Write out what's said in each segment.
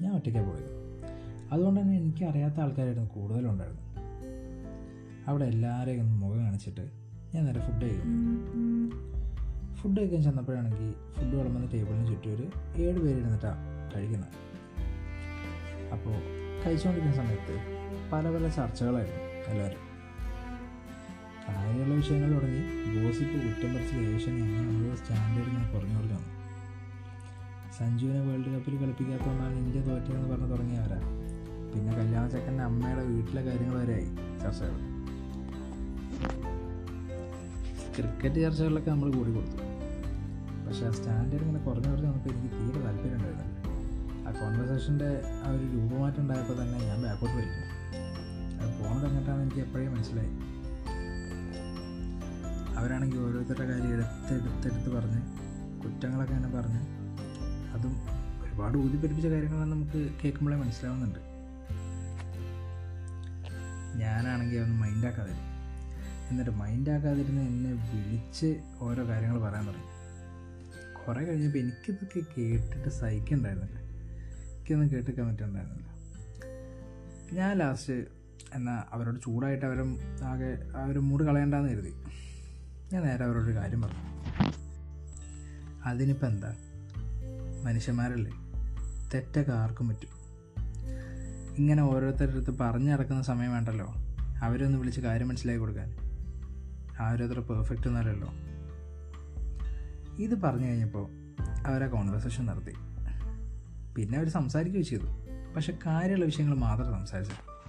ഞാൻ ഒറ്റയ്ക്കാണ് പോയത്. അതുകൊണ്ട് തന്നെ എനിക്ക് അറിയാത്ത ആൾക്കാരായിരുന്നു കൂടുതലുണ്ടായിരുന്നു അവിടെ എല്ലാവരെയും ഒന്ന് മുഖം കാണിച്ചിട്ട് ഞാൻ നേരെ ഫുഡ് കഴിക്കും. ഫുഡ് കഴിക്കാൻ ചെന്നപ്പോഴാണെങ്കിൽ ഫുഡ് വിളമ്പുന്ന ടേബിളിന് ചുറ്റും ഒരു ഏഴ് പേരിരുന്നിട്ടാണ് കഴിക്കുന്നത്. അപ്പോൾ കഴിച്ചുകൊണ്ടിരിക്കുന്ന സമയത്ത് പല പല ചർച്ചകളായിരുന്നു എല്ലാവരും. കാര്യമുള്ള വിഷയങ്ങൾ തുടങ്ങി. ഗോസിപ്പ് കുറ്റം പറിച്ച് ദേഷ്യനെ അങ്ങനെ സ്റ്റാൻഡേർഡ് ഞാൻ കുറഞ്ഞു സഞ്ജുവിനെ വേൾഡ് കപ്പിൽ കളിപ്പിക്കാത്തതുകൊണ്ടാണ് ഇന്ത്യ തോറ്റതെന്ന് പറഞ്ഞ് തുടങ്ങിയവരാ. പിന്നെ കല്യാണ ചെക്കന്റെ അമ്മയുടെ വീട്ടിലെ കാര്യങ്ങൾ വരെയായി ചർച്ചകൾ. ക്രിക്കറ്റ് ചർച്ചകളിലൊക്കെ നമ്മൾ കൂടി കൊടുത്തു. പക്ഷേ ആ സ്റ്റാൻഡേർഡ് ഇങ്ങനെ കുറഞ്ഞു കുറഞ്ഞ് വന്നപ്പോൾ എനിക്ക് തീരെ താല്പര്യം ഉണ്ടായിരുന്നു ആ കോൺവെർസേഷന്റെ ആ ഒരു രൂപമാറ്റം ഉണ്ടായപ്പോൾ തന്നെ ഞാൻ ബാക്കോട്ട് വലിക്കും അത് പോകുന്നത് എങ്ങനെയാണെന്ന് എനിക്ക് എപ്പോഴേ മനസ്സിലായി അവരാണെങ്കിൽ ഓരോരുത്തരുടെ കാര്യം എടുത്തെടുത്തെടുത്ത് പറഞ്ഞ് കുറ്റങ്ങളൊക്കെ അങ്ങനെ പറഞ്ഞ് അതും ഒരുപാട് ഊതിപ്പെരിപ്പിച്ച കാര്യങ്ങളാണ് നമുക്ക് കേൾക്കുമ്പോഴേ മനസ്സിലാവുന്നുണ്ട്. ഞാനാണെങ്കിൽ അതൊന്നും മൈൻഡാക്കാതിരുന്നു എന്നിട്ട് മൈൻഡാക്കാതിരുന്ന് എന്നെ വിളിച്ച് ഓരോ കാര്യങ്ങൾ പറയാൻ തുടങ്ങി കുറേ കഴിഞ്ഞപ്പോൾ എനിക്കിതൊക്കെ കേട്ടിട്ട് സഹിക്കണ്ടായിരുന്നില്ല. എനിക്കൊന്നും കേട്ടിക്കാൻ പറ്റുന്നുണ്ടായിരുന്നില്ല ഞാൻ ലാസ്റ്റ് എന്നാൽ അവരോട് ചൂടായിട്ട് അവരും ആകെ ആ ഒരു മൂഡ് കളയണ്ടെന്ന് കരുതി. ഞാൻ നേരെ അവരോട് കാര്യം പറഞ്ഞു. അതിനിപ്പോൾ എന്താ മനുഷ്യന്മാരല്ലേ? തെറ്റൊക്കെ ആർക്കും പറ്റും. ഇങ്ങനെ ഓരോരുത്തരുടെ പറഞ്ഞു നടക്കുന്ന സമയം വേണ്ടല്ലോ. അവരൊന്ന് വിളിച്ച് കാര്യം മനസ്സിലാക്കി കൊടുക്കാൻ. ആരോരുത്തർ പെർഫെക്റ്റ് ഒന്നല്ലല്ലോ ഇത് പറഞ്ഞു കഴിഞ്ഞപ്പോൾ അവരാ കോൺവെർസേഷൻ നടത്തി പിന്നെ അവർ സംസാരിക്കുകയും ചെയ്തു. പക്ഷെ കാര്യമുള്ള വിഷയങ്ങൾ മാത്രം സംസാരിച്ചു.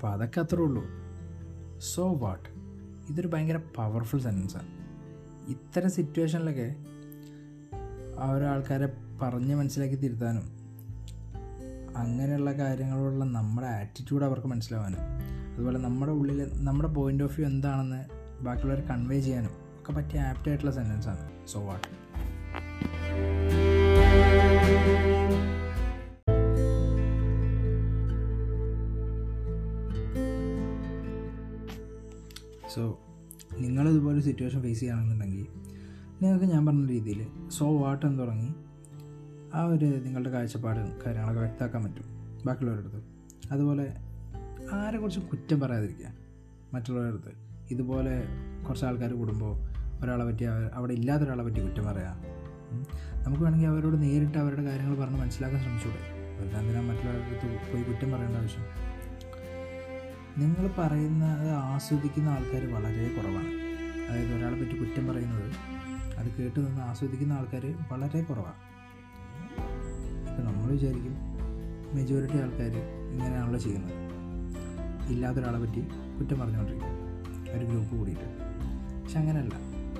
അപ്പോൾ അതൊക്കെ അത്രേ ഉള്ളൂ. സോ വാട്ട് ഇതൊരു ഭയങ്കര പവർഫുൾ സെന്റൻസാണ് ഇത്തരം സിറ്റുവേഷനിലൊക്കെ ഒരാൾക്കാരെ പറഞ്ഞ് മനസ്സിലാക്കി തിരുത്താനും അങ്ങനെയുള്ള കാര്യങ്ങളോടുള്ള നമ്മുടെ ആറ്റിറ്റ്യൂഡ് അവർക്ക് മനസ്സിലാവാനും അതുപോലെ നമ്മുടെ ഉള്ളിൽ നമ്മുടെ പോയിന്റ് ഓഫ് വ്യൂ എന്താണെന്ന് ബാക്കിയുള്ളവരെ കൺവേ ചെയ്യാനും ഒക്കെ പറ്റിയ ആപ്റ്റായിട്ടുള്ള സെന്റൻസാണ് സോ വാട്ട് സോ നിങ്ങളിതുപോലെ സിറ്റുവേഷൻ ഫേസ് ചെയ്യുകയാണെന്നുണ്ടെങ്കിൽ നിങ്ങൾക്ക് ഞാൻ പറഞ്ഞ രീതിയിൽ സോ വാട്ട് എന്ന് തുടങ്ങി ആ ഒരു നിങ്ങളുടെ കാഴ്ചപ്പാട് കാര്യങ്ങളൊക്കെ വ്യക്തമാക്കാൻ പറ്റും ബാക്കിയുള്ളവരുടെ അടുത്ത്. അതുപോലെ ആരെക്കുറിച്ചും കുറ്റം പറയാതിരിക്കുക മറ്റുള്ളവരുടെ അടുത്ത്. ഇതുപോലെ കുറച്ച് ആൾക്കാർ കൂടുമ്പോൾ ഒരാളെ പറ്റി അവിടെ ഇല്ലാത്ത ഒരാളെ പറ്റി കുറ്റം പറയാം. നമുക്ക് വേണമെങ്കിൽ അവരോട് നേരിട്ട് അവരുടെ കാര്യങ്ങൾ പറഞ്ഞ് മനസ്സിലാക്കാൻ ശ്രമിച്ചൂടെ. വെറുതെ എന്തിനാ മറ്റുള്ളവരുടെ അടുത്ത് പോയി കുറ്റം പറയേണ്ട ആവശ്യം? നിങ്ങൾ പറയുന്നത് ആസ്വദിക്കുന്ന ആൾക്കാർ വളരെ കുറവാണ്. അതായത് ഒരാളെ പറ്റി കുറ്റം പറയുന്നത് അത് കേട്ട് നിന്ന് ആസ്വദിക്കുന്ന ആൾക്കാർ വളരെ കുറവാണ്. ഇപ്പം നമ്മൾ വിചാരിക്കും മെജോറിറ്റി ആൾക്കാർ ഇങ്ങനെയാണല്ലോ ചെയ്യുന്നത്. ഇല്ലാത്തൊരാളെ പറ്റി കുറ്റം പറഞ്ഞുകൊണ്ടിരിക്കും. ഒരു ഗ്രൂപ്പ് കൂടിയിട്ട്. പക്ഷെ അങ്ങനെയല്ല.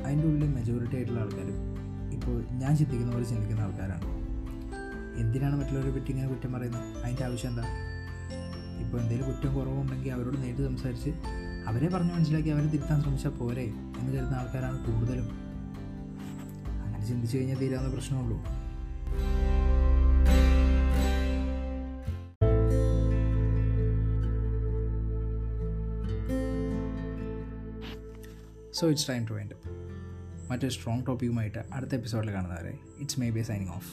അതിന്റെ ഉള്ളിൽ മെജോറിറ്റി ആയിട്ടുള്ള ആൾക്കാരും ഇപ്പോൾ ഞാൻ ചിന്തിക്കുന്ന പോലെ ചിന്തിക്കുന്ന ആൾക്കാരാണ്. എന്തിനാണ് മറ്റുള്ളവരെ പറ്റി ഇങ്ങനെ കുറ്റം പറയുന്നത്? അതിന്റെ ആവശ്യം എന്താ? ഇപ്പോൾ എന്തെങ്കിലും കുറ്റം കുറവുണ്ടെങ്കിൽ അവരോട് നേരിട്ട് സംസാരിച്ച് അവരെ പറഞ്ഞ് മനസ്സിലാക്കി അവരെ തിരുത്താൻ ശ്രമിച്ചാൽ പോരെ എന്ന് കരുതുന്ന ആൾക്കാരാണ് കൂടുതലും. അങ്ങനെ ചിന്തിച്ചു കഴിഞ്ഞാൽ തീരാവുന്ന പ്രശ്നമുള്ളൂ സോ ഇറ്റ്സ് ടൈം ടു വേണ്ട മറ്റൊരു സ്ട്രോങ് ടോപ്പിക്കുമായിട്ട് അടുത്ത എപ്പിസോഡിൽ കാണുന്നവരെ it's may be signing off